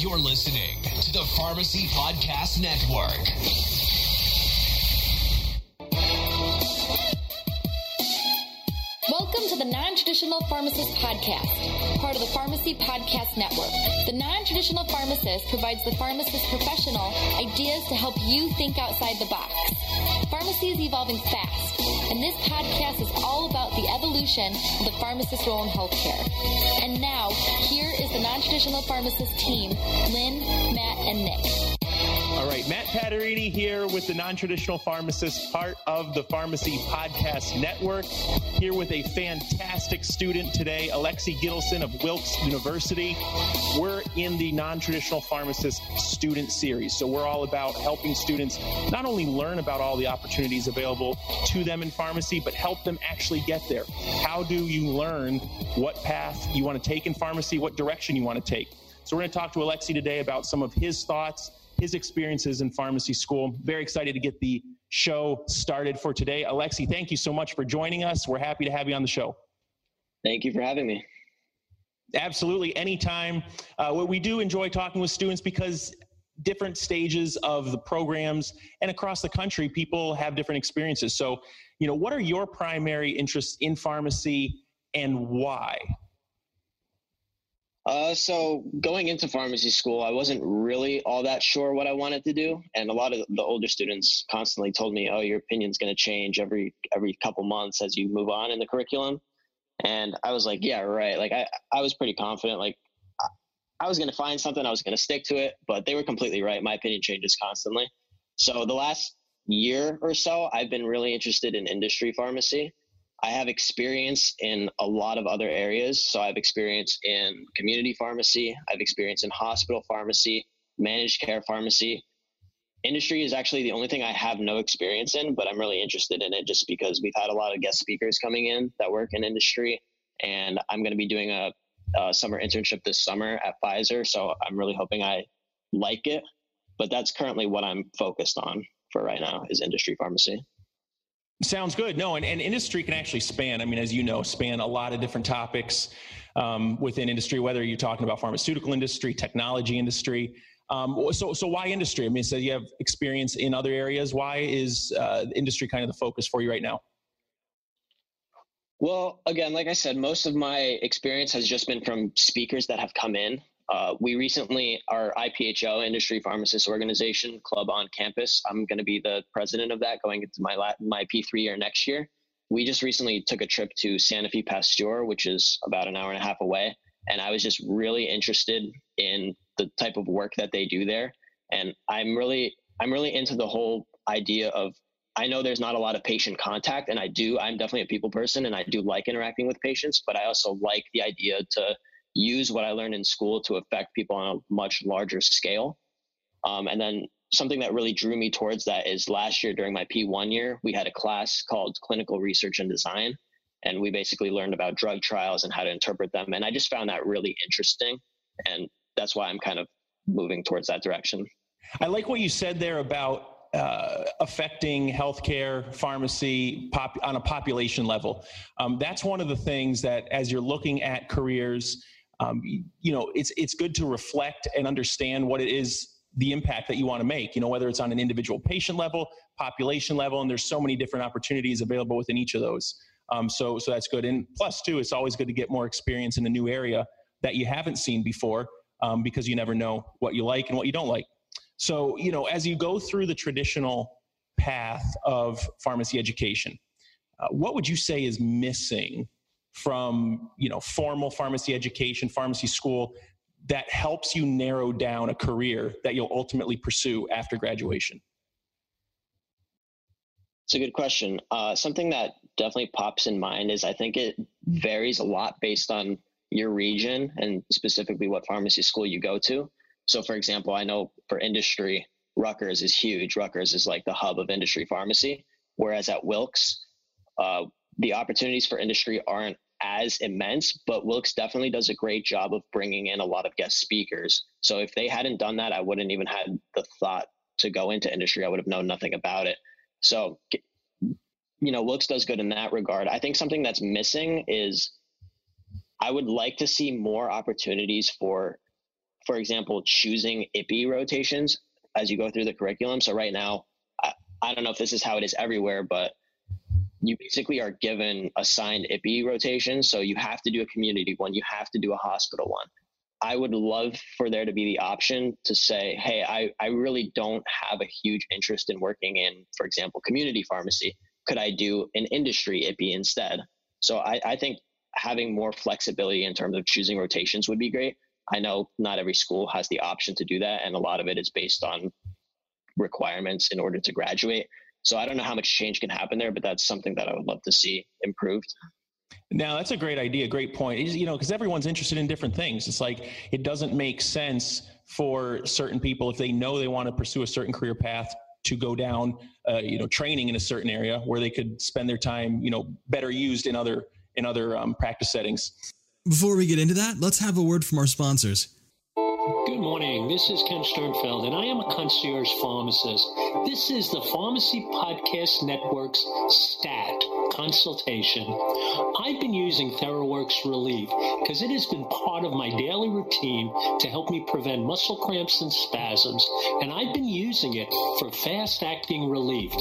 You're listening to the Pharmacy Podcast Network. Welcome to the Non Traditional Pharmacist Podcast, part of the Pharmacy Podcast Network. The non traditional pharmacist provides the pharmacist professional ideas to help you think outside the box. Pharmacy is evolving fast, and this podcast is all about the evolution of the pharmacist role in healthcare. And now, here is the non traditional pharmacist team Lynn, Matt, and Nick. All right, Matt Paterini here with the Non Traditional Pharmacist, part of the Pharmacy Podcast Network. Here with a fantastic student today, Aleksey Gitelson of Wilkes University. We're in the Non Traditional Pharmacist Student Series. So we're all about helping students not only learn about all the opportunities available to them in pharmacy, but help them actually get there. How do you learn what path you want to take in pharmacy, what direction you want to take? So we're going to talk to Alexi today about some of his thoughts his experiences in pharmacy school. Very excited to get the show started for today. Aleksey, thank you so much for joining us. We're happy to have you on the show. Thank you for having me. Absolutely, anytime. Uh, we do enjoy talking with students because different stages of the programs and across the country, people have different experiences. So, you know, what are your primary interests in pharmacy and why? Uh, so going into pharmacy school, I wasn't really all that sure what I wanted to do, and a lot of the older students constantly told me, "Oh, your opinion's going to change every every couple months as you move on in the curriculum." And I was like, "Yeah, right." Like I I was pretty confident, like I was going to find something, I was going to stick to it, but they were completely right. My opinion changes constantly. So the last year or so, I've been really interested in industry pharmacy. I have experience in a lot of other areas. So I've experience in community pharmacy, I've experience in hospital pharmacy, managed care pharmacy. Industry is actually the only thing I have no experience in, but I'm really interested in it just because we've had a lot of guest speakers coming in that work in industry. And I'm going to be doing a, a summer internship this summer at Pfizer. So I'm really hoping I like it. But that's currently what I'm focused on for right now is industry pharmacy. Sounds good. No, and, and industry can actually span, I mean, as you know, span a lot of different topics um, within industry, whether you're talking about pharmaceutical industry, technology industry. Um, so, so why industry? I mean, so you have experience in other areas. Why is uh, industry kind of the focus for you right now? Well, again, like I said, most of my experience has just been from speakers that have come in uh, we recently, our IPHO Industry Pharmacist Organization Club on campus, I'm going to be the president of that going into my my P3 year next year. We just recently took a trip to Sanofi Pasteur, which is about an hour and a half away. And I was just really interested in the type of work that they do there. And I'm really, I'm really into the whole idea of I know there's not a lot of patient contact, and I do. I'm definitely a people person, and I do like interacting with patients. But I also like the idea to use what I learned in school to affect people on a much larger scale. Um, and then something that really drew me towards that is last year during my P1 year, we had a class called Clinical Research and Design. And we basically learned about drug trials and how to interpret them. And I just found that really interesting. And that's why I'm kind of moving towards that direction. I like what you said there about uh, affecting healthcare, pharmacy pop, on a population level. Um, that's one of the things that, as you're looking at careers, um, you know, it's it's good to reflect and understand what it is the impact that you want to make. You know, whether it's on an individual patient level, population level, and there's so many different opportunities available within each of those. Um, so so that's good. And plus, too, it's always good to get more experience in a new area that you haven't seen before, um, because you never know what you like and what you don't like. So you know, as you go through the traditional path of pharmacy education, uh, what would you say is missing from you know formal pharmacy education pharmacy school that helps you narrow down a career that you'll ultimately pursue after graduation? It's a good question. Uh, something that definitely pops in mind is i think it varies a lot based on your region and specifically what pharmacy school you go to. So for example i know for industry rutgers is huge. Rutgers is like the hub of industry pharmacy whereas at wilkes uh, the opportunities for industry aren't as immense, but Wilkes definitely does a great job of bringing in a lot of guest speakers. So if they hadn't done that, I wouldn't even had the thought to go into industry. I would have known nothing about it. So, you know, Wilkes does good in that regard. I think something that's missing is I would like to see more opportunities for for example, choosing IPPE rotations as you go through the curriculum. So right now, I, I don't know if this is how it is everywhere, but you basically are given assigned IPPE rotations. So you have to do a community one, you have to do a hospital one. I would love for there to be the option to say, hey, I, I really don't have a huge interest in working in, for example, community pharmacy. Could I do an industry IPPE instead? So I, I think having more flexibility in terms of choosing rotations would be great. I know not every school has the option to do that, and a lot of it is based on requirements in order to graduate. So I don't know how much change can happen there, but that's something that I would love to see improved. Now that's a great idea, great point. You know, because everyone's interested in different things. It's like it doesn't make sense for certain people if they know they want to pursue a certain career path to go down, uh, you know, training in a certain area where they could spend their time, you know, better used in other in other um, practice settings. Before we get into that, let's have a word from our sponsors. Good morning. This is Ken Sternfeld, and I am a concierge pharmacist. This is the Pharmacy Podcast Network's STAT consultation. I've been using TheraWorx Relief because it has been part of my daily routine to help me prevent muscle cramps and spasms, and I've been using it for fast acting relief.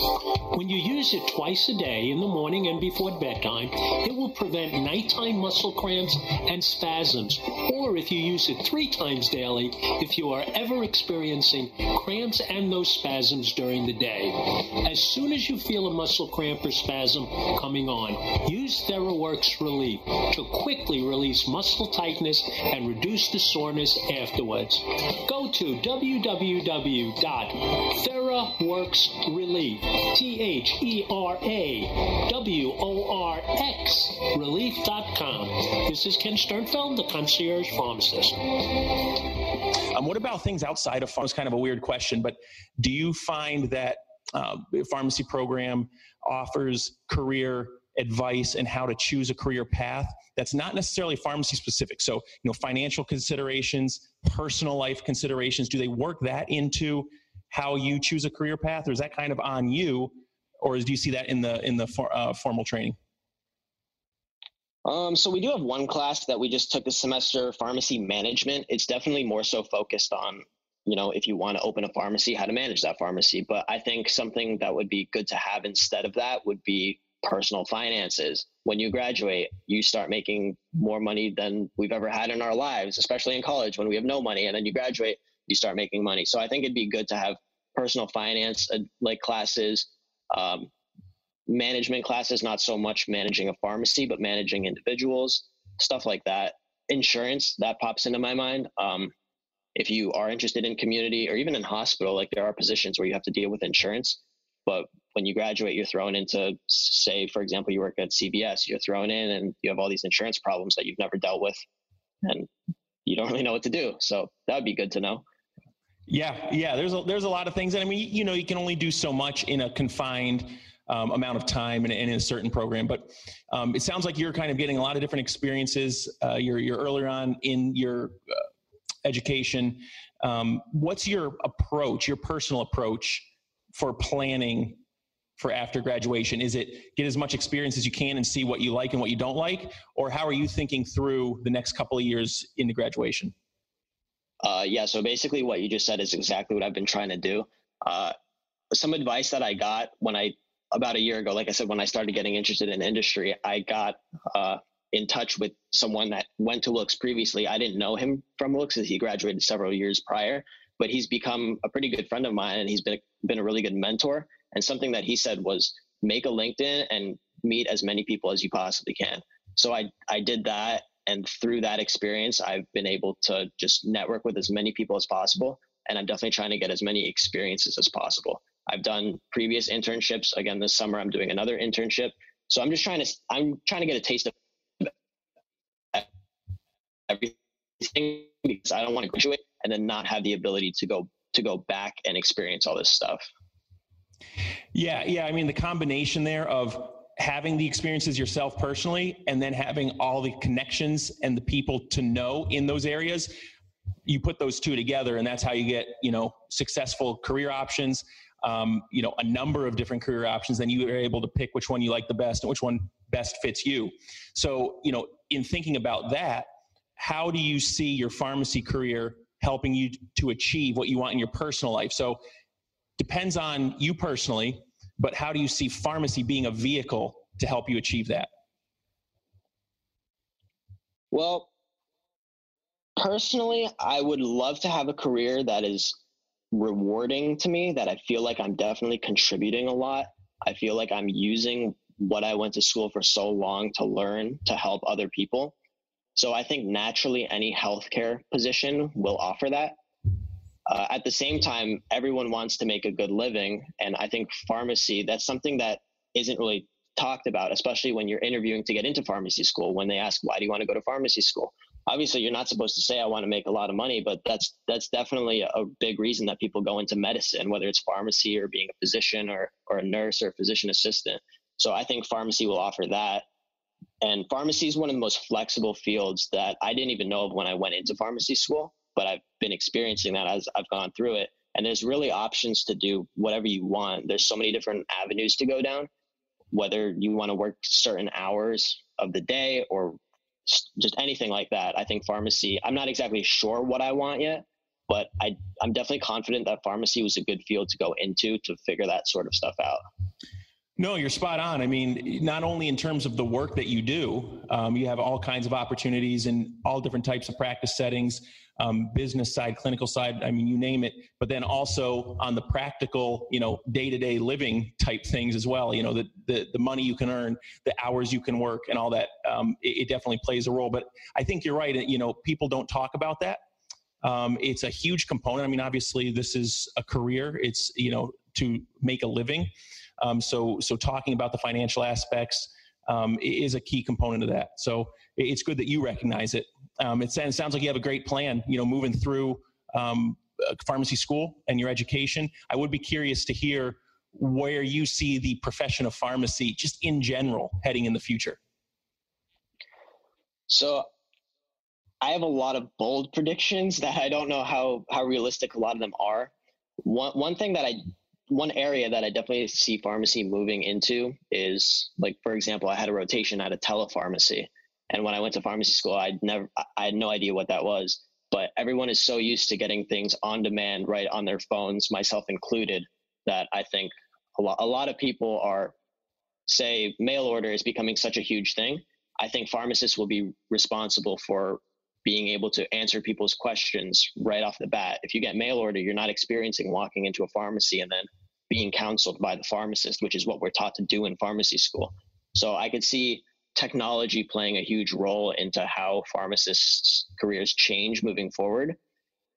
When you use it twice a day, in the morning and before bedtime, it will prevent nighttime muscle cramps and spasms. Or if you use it three times daily, if you are ever experiencing cramps and those spasms during the day. As soon as you feel a muscle cramp or spasm coming on, use TheraWorx Relief to quickly release muscle tightness and reduce the soreness afterwards. Go to www.theraworksrelief, T-H-E-R-A-W-O-R-X, relief.com. This is Ken Sternfeld, the concierge pharmacist. Um, what about things outside of pharmacy? It's kind of a weird question, but do you find that uh, pharmacy program offers career advice and how to choose a career path that's not necessarily pharmacy specific so you know financial considerations personal life considerations do they work that into how you choose a career path or is that kind of on you or do you see that in the in the for, uh, formal training um, so we do have one class that we just took this semester, pharmacy management. It's definitely more so focused on, you know, if you want to open a pharmacy, how to manage that pharmacy. But I think something that would be good to have instead of that would be personal finances. When you graduate, you start making more money than we've ever had in our lives, especially in college when we have no money. And then you graduate, you start making money. So I think it'd be good to have personal finance uh, like classes, um, management classes, not so much managing a pharmacy, but managing individuals, stuff like that. Insurance, that pops into my mind. Um, if you are interested in community or even in hospital, like there are positions where you have to deal with insurance. But when you graduate, you're thrown into, say, for example, you work at CVS, you're thrown in and you have all these insurance problems that you've never dealt with. And you don't really know what to do. So that would be good to know. Yeah, yeah. There's a, there's a lot of things, and I mean, you know, you can only do so much in a confined um, amount of time in, in, a certain program. But um, it sounds like you're kind of getting a lot of different experiences. Uh, you're, you're earlier on in your uh, education. Um, what's your approach, your personal approach for planning for after graduation? Is it get as much experience as you can and see what you like and what you don't like? Or how are you thinking through the next couple of years into graduation? Uh, yeah, so basically what you just said is exactly what I've been trying to do. Uh, some advice that I got when I about a year ago, like I said, when I started getting interested in industry, I got uh, in touch with someone that went to Wilkes previously. I didn't know him from Wilkes as he graduated several years prior, but he's become a pretty good friend of mine and he's been, been a really good mentor. And something that he said was make a LinkedIn and meet as many people as you possibly can. So I, I did that. And through that experience, I've been able to just network with as many people as possible. And I'm definitely trying to get as many experiences as possible. I've done previous internships. Again, this summer I'm doing another internship. So I'm just trying to I'm trying to get a taste of everything because I don't want to graduate and then not have the ability to go to go back and experience all this stuff. Yeah, yeah. I mean, the combination there of having the experiences yourself personally and then having all the connections and the people to know in those areas you put those two together and that's how you get you know successful career options um, you know a number of different career options then you are able to pick which one you like the best and which one best fits you so you know in thinking about that how do you see your pharmacy career helping you to achieve what you want in your personal life. So depends on you personally, but how do you see pharmacy being a vehicle to help you achieve that? Well, personally, I would love to have a career that is rewarding to me, that I feel like I'm definitely contributing a lot. I feel like I'm using what I went to school for so long to learn to help other people. So I think naturally any healthcare position will offer that. Uh, at the same time, everyone wants to make a good living. And I think pharmacy, that's something that isn't really talked about, especially when you're interviewing to get into pharmacy school. When they ask, why do you want to go to pharmacy school? Obviously, you're not supposed to say, I want to make a lot of money, but that's, that's definitely a big reason that people go into medicine, whether it's pharmacy or being a physician or, or a nurse or a physician assistant. So I think pharmacy will offer that. And pharmacy is one of the most flexible fields that I didn't even know of when I went into pharmacy school, but I've been experiencing that as I've gone through it. And there's really options to do whatever you want. There's so many different avenues to go down, whether you want to work certain hours of the day or just anything like that. I think pharmacy, I'm not exactly sure what I want yet, but I, I'm definitely confident that pharmacy was a good field to go into to figure that sort of stuff out. No, you're spot on. I mean, not only in terms of the work that you do, um, you have all kinds of opportunities in all different types of practice settings, um, business side, clinical side. I mean, you name it. But then also on the practical, you know, day to day living type things as well. You know, the, the the money you can earn, the hours you can work, and all that. Um, it, it, definitely plays a role. But I think you're right. You know, people don't talk about that. Um, it's a huge component. I mean, obviously, this is a career. It's you know to make a living. Um, so, so talking about the financial aspects um, is a key component of that. So it's good that you recognize it. Um, it sounds like you have a great plan, you know, moving through um, pharmacy school and your education. I would be curious to hear where you see the profession of pharmacy just in general heading in the future. So I have a lot of bold predictions that I don't know how, how realistic a lot of them are. One, one thing that I one area that I definitely see pharmacy moving into is like, for example, I had a rotation at a telepharmacy. And when I went to pharmacy school, I'd never, I had no idea what that was. But everyone is so used to getting things on demand right on their phones, myself included, that I think a lot, a lot of people are, say, mail order is becoming such a huge thing. I think pharmacists will be responsible for being able to answer people's questions right off the bat. If you get mail order, you're not experiencing walking into a pharmacy and then being counseled by the pharmacist, which is what we're taught to do in pharmacy school. So I could see technology playing a huge role into how pharmacists' careers change moving forward.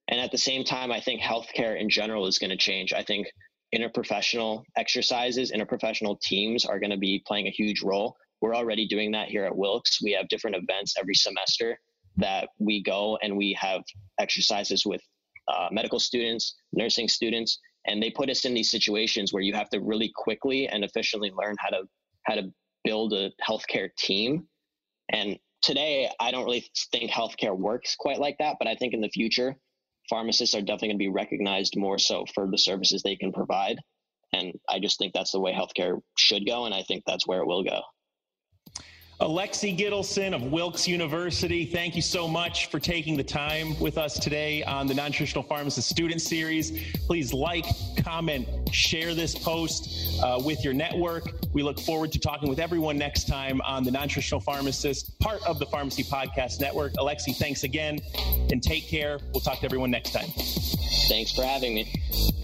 And at the same time, I think healthcare in general is going to change. I think interprofessional exercises, interprofessional teams are going to be playing a huge role. We're already doing that here at Wilkes. We have different events every semester that we go and we have exercises with uh, medical students, nursing students, and they put us in these situations where you have to really quickly and efficiently learn how to how to build a healthcare team. And today, I don't really think healthcare works quite like that, but I think in the future, pharmacists are definitely going to be recognized more so for the services they can provide. And I just think that's the way healthcare should go, and I think that's where it will go. Aleksey Gitelson of Wilkes University, thank you so much for taking the time with us today on the Non-Traditional Pharmacist Student Series. Please like, comment, share this post uh, with your network. We look forward to talking with everyone next time on the Non-Traditional Pharmacist, part of the Pharmacy Podcast Network. Alexi, thanks again and take care. We'll talk to everyone next time. Thanks for having me.